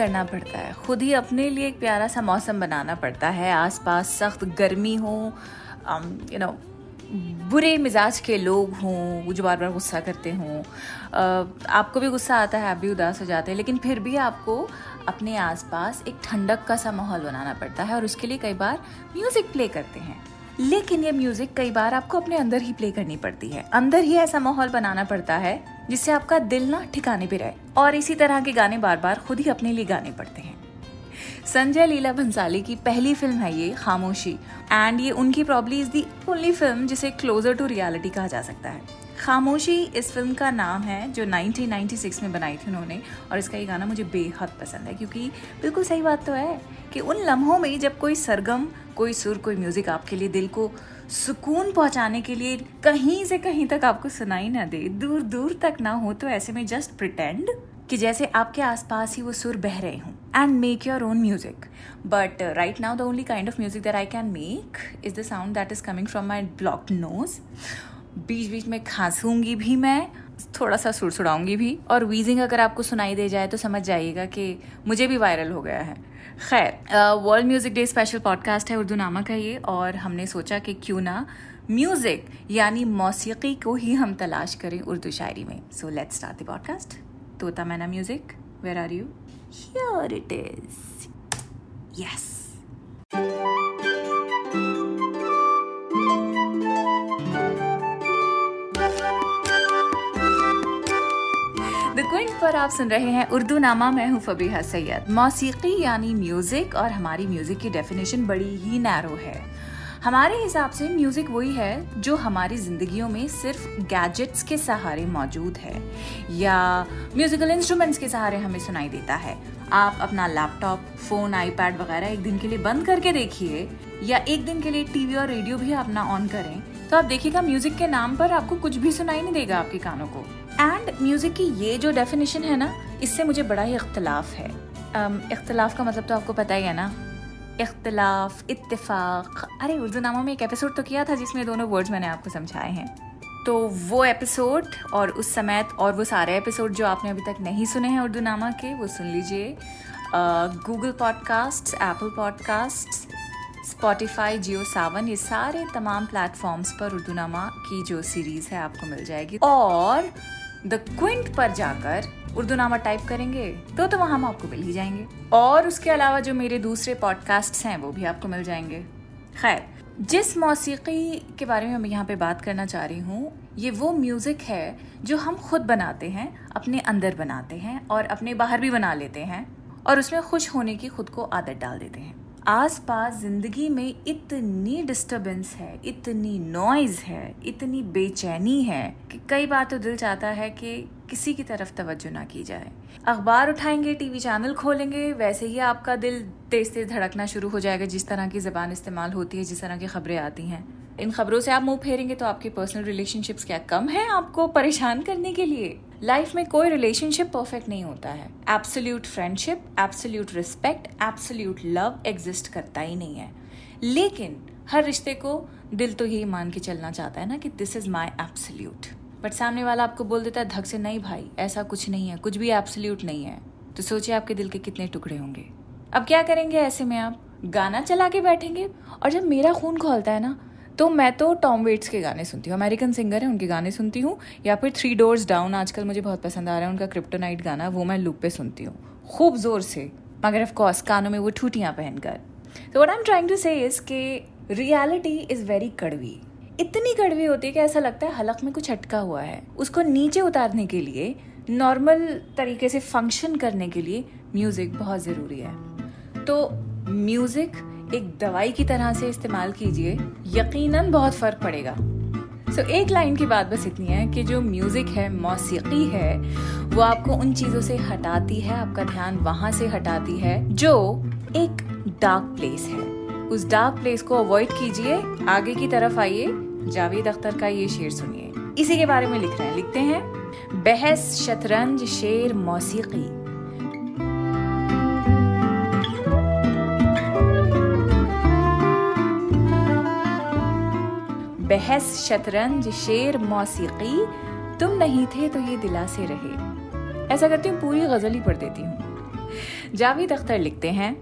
करना पड़ता है। खुद ही अपने लिए एक प्यारा सा मौसम बनाना पड़ता है। आसपास सख्त गर्मी हो यू नो बुरे मिजाज के लोग हों जो बार बार गुस्सा करते हों आपको भी गुस्सा आता है, आप भी उदास हो जाते हैं, लेकिन फिर भी आपको अपने आसपास एक ठंडक का सा माहौल बनाना पड़ता है और उसके लिए कई बार म्यूज़िक प्ले करते हैं। लेकिन ये म्यूज़िक कई बार आपको अपने अंदर ही प्ले करनी पड़ती है। अंदर ही ऐसा माहौल बनाना पड़ता है जिससे आपका दिल ना ठिकाने पे रहे। और इसी तरह के गाने बार बार खुद ही अपने लिए गाने पड़ते हैं। संजय लीला भंसाली की पहली फ़िल्म है ये, खामोशी। एंड ये उनकी probably is the only film जिसे क्लोजर टू रियलिटी कहा जा सकता है। खामोशी इस फ़िल्म का नाम है, जो 1996 में बनाई थी उन्होंने। और इसका ये गाना मुझे बेहद पसंद है, क्योंकि बिल्कुल सही बात तो है कि उन लम्हों में जब कोई सरगम, कोई सुर, कोई म्यूज़िक आपके लिए दिल को सुकून पहुँचाने के लिए कहीं से कहीं तक आपको सुनाई ना दे। दूर दूर तक ना हो तो ऐसे में जस्ट प्रिटेंड कि जैसे आपके आसपास ही वो सुर बह रहे हों and make your own music but right now the only kind of music that I can make is the sound that is coming from my blocked nose बीच बीच में खांसूँगी भी मैं, थोड़ा सा सुड़सुड़ाऊँगी भी। और वीजिंग अगर आपको सुनाई दे जाए तो समझ जाइएगा कि मुझे भी वायरल हो गया है। खैर world music day special podcast है उर्दू नामा का ये, और हमने सोचा कि क्यों ना म्यूज़िक यानी मौसीकी को ही हम तलाश करें उर्दू शायरी में। So let's start the podcast तोता मैना music where are you here it is yes आप सुन रहे हैं उर्दू नामा मैं हूँ फबीहा सैयद। मौसीकी यानी म्यूज़िक और हमारी म्यूज़िक की डेफिनेशन बड़ी ही नैरो है। हमारे हिसाब से म्यूज़िक वही है जो हमारी जिंदगियों में सिर्फ़ गैजेट्स के सहारे मौजूद है या म्यूजिकल इंस्ट्रूमेंट्स के सहारे हमें सुनाई देता है। आप अपना लैपटॉप फ़ोन आईपैड वगैरह एक दिन के लिए बंद करके देखिए या एक दिन के लिए टीवी और रेडियो भी अपना ऑन करें तो आप देखिएगा म्यूज़िक के नाम पर आपको कुछ भी सुनाई नहीं देगा आपके कानों को। एंड म्यूज़िक की ये जो डेफिनेशन है ना इससे मुझे बड़ा ही इख्तलाफ है। Um, इख्तलाफ का मतलब तो आपको पता ही है ना। इख्तलाफ इत्तेफाक। अरे उर्दू नामा में एक एपिसोड तो किया था जिसमें दोनों वर्ड्स मैंने आपको समझाए हैं। तो वो एपिसोड और उस समय और वो सारे एपिसोड जो आपने अभी तक नहीं सुने हैं उर्दू नामा के वो सुन लीजिए। Google podcast Apple podcast Spotify Jio Saavn ये सारे तमाम प्लेटफॉर्म्स पर उर्दू नामा की जो सीरीज़ है आपको मिल जाएगी। और द क्विंट पर जाकर उर्दू नामा टाइप करेंगे तो तो वहाँ हम आपको मिल ही जाएँगे। और उसके अलावा जो मेरे दूसरे पॉडकास्ट हैं, वो भी आपको मिल जाएँगे। खैर, जिस मौसीकी के बारे में मैं यहाँ पे बात करना चाह रही हूँ, ये वो म्यूज़िक है जो हम खुद बनाते हैं, अपने अंदर बनाते हैं और अपने बाहर भी बना लेते हैं और उसमें खुश होने की खुद को आदत डाल देते हैं। आसपास ज़िंदगी में इतनी डिस्टरबेंस है, इतनी नॉइज़ है, इतनी बेचैनी है कि कई बार तो दिल चाहता है कि किसी की तरफ़ तवज्जो ना की जाए। अखबार उठाएँगे, टीवी चैनल खोलेंगे, वैसे ही आपका दिल तेज तेज धड़कना शुरू हो जाएगा जिस तरह की जबान इस्तेमाल होती है, जिस तरह की खबरें आती हैं। इन खबरों से आप मुँह फेरेंगे तो आपकी पर्सनल रिलेशनशिप्स क्या कम है आपको परेशान करने के लिए? लाइफ में कोई रिलेशनशिप परफेक्ट नहीं होता है. Absolute friendship absolute respect absolute love exist करता ही नहीं है. लेकिन हर रिश्ते को दिल तो यही मान के चलना चाहता है ना कि this is my absolute but सामने वाला आपको बोल देता है, धक से नहीं भाई, ऐसा कुछ नहीं है, कुछ भी एब्सोल्यूट नहीं है. तो सोचिए आपके दिल के कितने टुकड़े होंगे. अब क्या करेंगे ऐसे में आप? गाना चला के बैठेंगे और जब मेरा खून खोलता है ना तो मैं तो टॉम वेट्स के गाने सुनती हूँ। अमेरिकन सिंगर है, उनके गाने सुनती हूँ। या फिर थ्री डोर्स डाउन आजकल मुझे बहुत पसंद आ रहा है उनका क्रिप्टोनाइट गाना, वो मैं लूप पे सुनती हूँ। खूब ज़ोर से, मगर ऑफ़ कोर्स कानों में वो ठूटियाँ पहनकर। तो what I am trying to say is के रियलिटी इज़ वेरी कड़वी। इतनी कड़वी होती है कि ऐसा लगता है हलक में कुछ अटका हुआ है। उसको नीचे उतारने के लिए नॉर्मल तरीके से फ़ंक्शन करने के लिए म्यूज़िक बहुत ज़रूरी है। तो म्यूज़िक एक दवाई की तरह से इस्तेमाल कीजिए यकीनन बहुत फ़र्क पड़ेगा। सो so, एक लाइन की बात बस इतनी है कि जो म्यूज़िक है मौसीकी है वो आपको उन चीज़ों से हटाती है आपका ध्यान वहाँ से हटाती है जो एक डार्क प्लेस है। उस डार्क प्लेस को अवॉइड कीजिए आगे की तरफ़ आइए जावेद अख्तर का ये शेर सुनिए। इसी के बारे में लिख रहे हैं लिखते हैं बहस शतरंज शेर मौसीकी। बहस, शतरंज, शेर, मौसीकी। तुम नहीं थे तो ये दिला से रहे। ऐसा करती हूँ, पूरी गज़ल ही पढ़ देती हूँ। जावेद अख्तर लिखते हैं।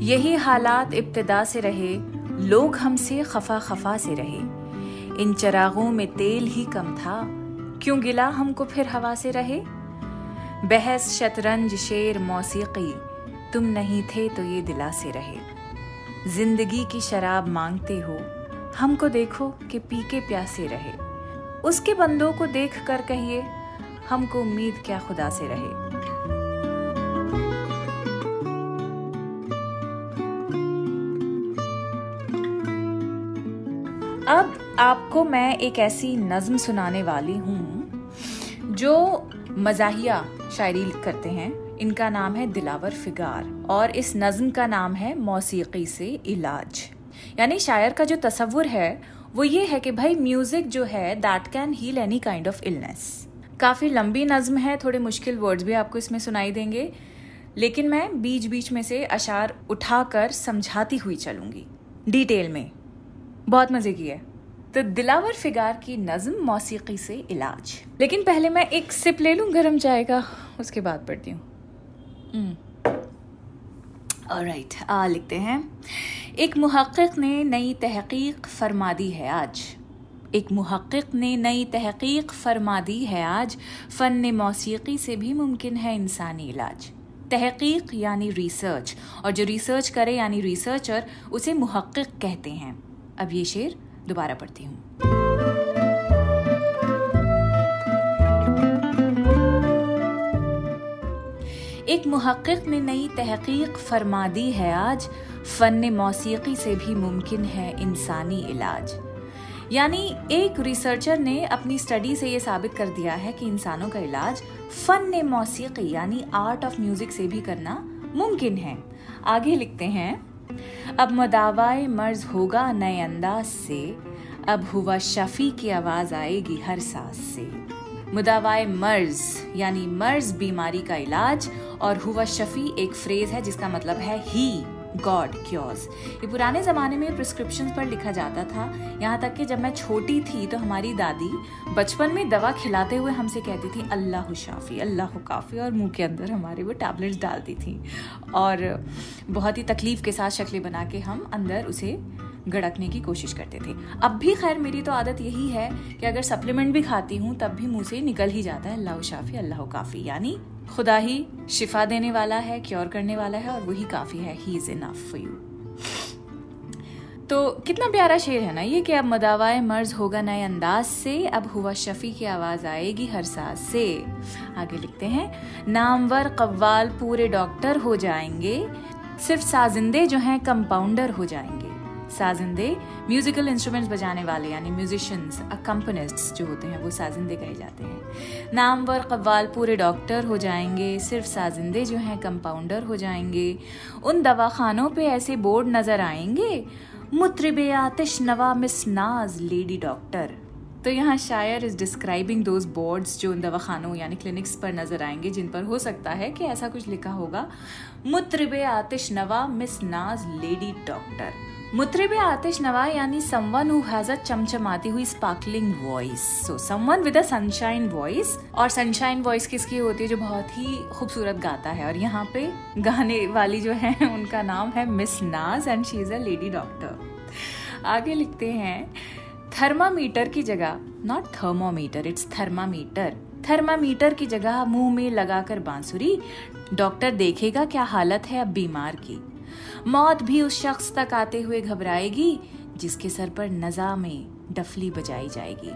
यही हालात इब्तदा से रहे, लोग हमसे खफा खफा से रहे। इन चरागों में तेल ही कम था, क्यों गिला हमको फिर हवा से रहे? बहस, शतरंज, शेर, मौसीकी। तुम नहीं थे तो ये दिला से रहे। ज़िंदगी की शराब मांगते हो, हमको देखो कि पी के प्यासे रहे। उसके बंदों को देख कर कहिए, हमको उम्मीद क्या खुदा से रहे। अब आपको मैं एक ऐसी नज्म सुनाने वाली हूँ, जो मजाहिया शायरी करते हैं। इनका नाम है दिलावर फिगार और इस नज्म का नाम है मौसीकी से इलाज। यानी शायर का जो तस्वुर है, वो ये है कि भाई म्यूज़िक जो है that can heal any kind of illness काफ़ी लंबी नज्म है, थोड़े मुश्किल वर्ड्स भी आपको इसमें सुनाई देंगे, लेकिन मैं बीच बीच में से अशार उठाकर समझाती हुई चलूँगी। डिटेल में। बहुत मज़े की है। तो दिलावर फिगार की नज्म मौसीकी से इलाज। लेकिन पहले मैं एक सिप ले लूँ, गर्म चाय का, उसके बाद पढ़ती हूँ। Right hmm. आ, लिखते हैं। एक मुहक्क ने नई तहकीक फरमा दी है आज। एक मुहक्क ने नई तहकीक फरमा दी है आज। फ़न मौसीकी से भी मुमकिन है इंसानी इलाज। तहकीक यानी रिसर्च और जो रिसर्च करे यानी रिसर्चर उसे मुहक्क कहते हैं। अब ये शेर दोबारा पढ़ती हूँ। एक मुहक्क ने नई तहकीक फरमा दी है आज। फ़न मौसीकी से भी मुमकिन है इंसानी इलाज। यानी एक रिसर्चर ने अपनी स्टडी से ये साबित कर दिया है कि इंसानों का इलाज फ़न मौसीकी, यानी आर्ट ऑफ़ म्यूज़िक से भी करना मुमकिन है। आगे लिखते हैं। अब मदावाए मर्ज होगा नए अंदाज से। अब हुआ शफी की आवाज़ आएगी हर सांस से। मुदावाए मर्ज, यानी मर्ज बीमारी का इलाज और हुआ शफी एक फ्रेज है, जिसका मतलब है ही गॉड क्योर्स ये पुराने ज़माने में प्रिस्क्रिप्शन पर लिखा जाता था। यहाँ तक कि जब मैं छोटी थी तो हमारी दादी बचपन में दवा खिलाते हुए हमसे कहती थी, अल्लाह शाफी, अल्लाह काफ़ी, और मुँह के अंदर हमारे वो टैबलेट्स डालती थी। और बहुत ही तकलीफ़ के साथ शक्लें बना के हम अंदर उसे गड़कने की कोशिश करते थे। अब भी खैर मेरी तो आदत यही है कि अगर सप्लीमेंट भी खाती हूँ, तब भी मुँह से निकल ही जाता है, अल्लाह शाफी, अल्लाह काफ़ी, यानी खुदा ही शिफा देने वाला है, क्योर करने वाला है, और वही काफ़ी है। He is enough for you तो कितना प्यारा शेर है ना ये कि अब मदावाए मर्ज होगा नए अंदाज से, अब हुआ शफी की आवाज़ आएगी हर सांस से। आगे लिखते हैं, नामवर कव्वाल पूरे डॉक्टर हो जाएँगे, सिर्फ़ साजिंदे जो हैं कंपाउंडर हो जाएँगे। साजिंदे म्यूजिकल इंस्ट्रूमेंट्स बजाने वाले, यानी म्यूजिशियंस अकम्पनिस्ट जो होते हैं, वो साजिंदे कहे जाते हैं। नामवर कव्वाल पूरे डॉक्टर हो जाएँगे, सिर्फ़ साजिंदे जो हैं कंपाउंडर हो जाएँगे। उन दवाखानों पे ऐसे बोर्ड नज़र आएँगे, मुत्रब आतिश नवा मिस नाज लेडी डॉक्टर तो यहाँ शायर इज़ डिस्क्राइबिंग दोज बोर्ड्स जो उन दवाखानों, यानी क्लिनिक्स पर नज़र आएँगे, जिन पर हो सकता है कि ऐसा कुछ लिखा होगा, मुतरब आतिश नवा मिस नाज लेडी डॉक्टर मुतरिब आतिश नवा यानी समवन हु हैज़ अ चमचमाती हुई sparkling voice so someone with a sunshine voice और सनशाइन वॉइस किसकी होती है जो बहुत ही खूबसूरत गाता है? और यहाँ पे गाने वाली जो है, उनका नाम है miss Naaz and she is a lady doctor आगे लिखते हैं थर्मामीटर की जगह not thermometer it's thermometer thermometer की जगह मुँह में लगाकर बांसुरी डॉक्टर देखेगा क्या हालत है अब बीमार की. मौत भी उस शख्स तक आते हुए घबराएगी, जिसके सर पर नजा में डफली बजाई जाएगी।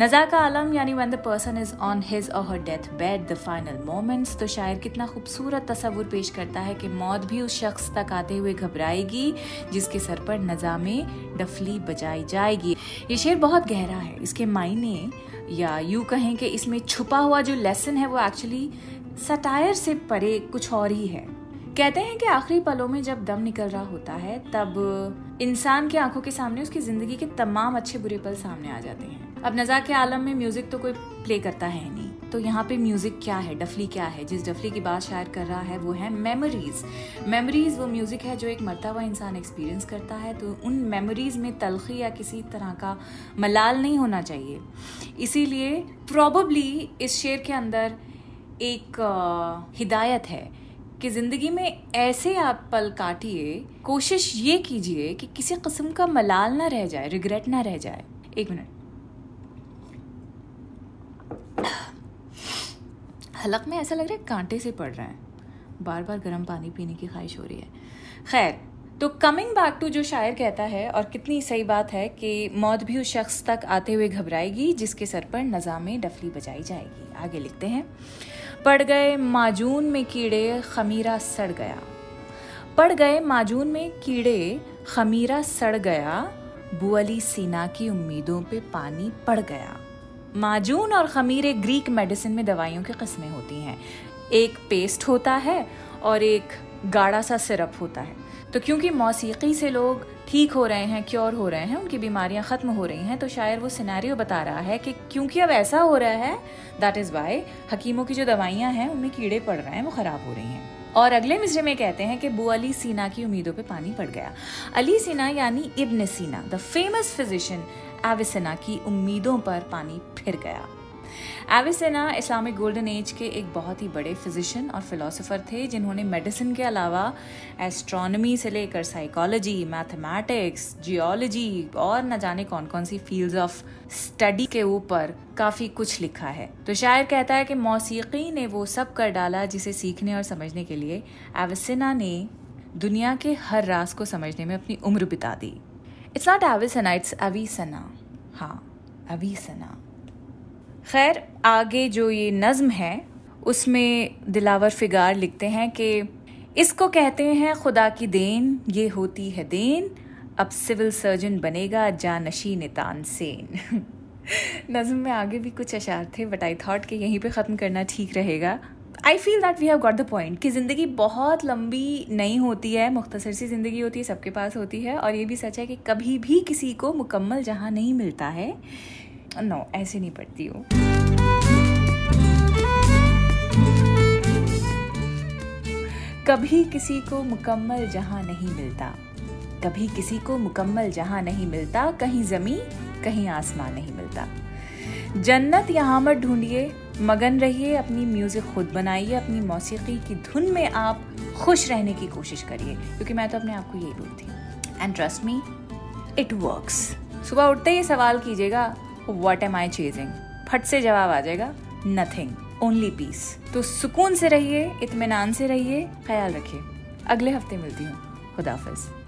नजा का आलम, यानी one the person is on his or her death bed the final moments तो शायर कितना खूबसूरत तस्वुर पेश करता है कि मौत भी उस शख्स तक आते हुए घबराएगी, जिसके सर पर नजा में डफली बजाई जाएगी। ये शेर बहुत गहरा है। इसके मायने, या यूँ कहें कि इसमें छुपा हुआ जो लेसन है, वो एक्चुअली सटायर से परे कुछ और ही है। कहते हैं कि आखिरी पलों में जब दम निकल रहा होता है, तब इंसान की आँखों के सामने उसकी ज़िंदगी के तमाम अच्छे बुरे पल सामने आ जाते हैं। अब नजा के आलम में म्यूज़िक तो कोई प्ले करता है नहीं। तो यहाँ पे म्यूज़िक क्या है? डफली क्या है? जिस डफली की बात शायर कर रहा है, वो है मेमोरीज मेमोरीज वो म्यूज़िक है जो एक मरता हुआ इंसान एक्सपीरियंस करता है। तो उन मेमोरीज में तलखी या किसी तरह का मलाल नहीं होना चाहिए। इसीलिए प्रॉबली इस शेर के अंदर एक हिदायत है कि ज़िंदगी में ऐसे आप पल काटिए, कोशिश ये कीजिए कि किसी किस्म का मलाल ना रह जाए रिग्रेट ना रह जाए। एक मिनट। हलक में ऐसा लग रहा है कांटे से पड़ रहा है। बार बार गर्म पानी पीने की ख्वाहिश हो रही है। खैर तो कमिंग बैक टू जो शायर कहता है और कितनी सही बात है कि मौत भी उस शख्स तक आते हुए घबराएगी, जिसके सर पर नज़ाम डफली बजाई जाएगी। आगे लिखते हैं। पड़ गए माजून में कीड़े, खमीरा सड़ गया। पड़ गए माजून में कीड़े, खमीरा सड़ गया। बुअली सीना की उम्मीदों पे पानी पड़ गया। माजून और खमीर ग्रीक मेडिसिन में दवाइयों की किस्में होती हैं। एक पेस्ट होता है और एक गाढ़ा सा सिरप होता है। तो क्योंकि मौसीकी से लोग ठीक हो रहे हैं क्योर हो रहे हैं, उनकी बीमारियाँ ख़त्म हो रही हैं तो शायर वो सिनेरियो बता रहा है कि क्योंकि अब ऐसा हो रहा है दैट इज़ वाई हकीमों की जो दवाइयाँ हैं, उनमें कीड़े पड़ रहे हैं, वो ख़राब हो रही हैं। और अगले मिसरे में कहते हैं कि बू अली सीना की उम्मीदों पे पानी पड़ गया। अली सीना यानी इब्न सीना द फ़ेमस फिजिशियन एविसना की उम्मीदों पर पानी फिर गया। एविसेना इस्लामिक गोल्डन एज के एक बहुत ही बड़े फिजिशियन और फिलोसोफर थे, जिन्होंने मेडिसिन के अलावा एस्ट्रोनॉमी से लेकर साइकोलॉजी मैथमेटिक्स जियोलॉजी और न जाने कौन कौन सी फील्ड्स ऑफ़ स्टडी के ऊपर काफ़ी कुछ लिखा है। तो शायर कहता है कि मौसीकी ने वो सब कर डाला जिसे सीखने और समझने के लिए। एविसेना ने दुनिया के हर राज को समझने में अपनी उम्र बिता दी। It's not Avicenna it's Avicenna हाँ अवीसना खैर, आगे जो ये नज्म है, उसमें दिलावर फिगार लिखते हैं कि इसको कहते हैं, खुदा की देन, ये होती है देन, अब सिविल सर्जन बनेगा जानशी नितान सेन. नज्म में आगे भी कुछ अशार थे बट आई थॉट कि यहीं पे ख़त्म करना ठीक रहेगा। I feel that we have got the point कि ज़िंदगी बहुत लंबी नहीं होती है, मुख्तसर सी ज़िंदगी होती है, सबके पास होती है, और ये भी सच है कि कभी भी किसी को मुकम्मल जहाँ नहीं मिलता है नो ऐसे नहीं पढ़ती हूँ। कभी किसी को मुकम्मल जहाँ नहीं मिलता, कभी किसी को मुकम्मल जहाँ नहीं मिलता, कहीं ज़मी कहीं आसमान नहीं मिलता। जन्नत यहाँ मत ढूंढिए, मगन रहिए, अपनी म्यूज़िक खुद बनाइए, अपनी मौसीकी की धुन में आप खुश रहने की कोशिश करिए, क्योंकि मैं तो अपने आप को यही बोलती and trust me it works सुबह उठते ही सवाल कीजिएगा वट एम आई चेजिंग फट से जवाब आ जाएगा नथिंग ओनली पीस तो सुकून से रहिए इतमान से रहिए, ख्याल रखिए। अगले हफ़्ते मिलती हूँ। खुदाफिज़।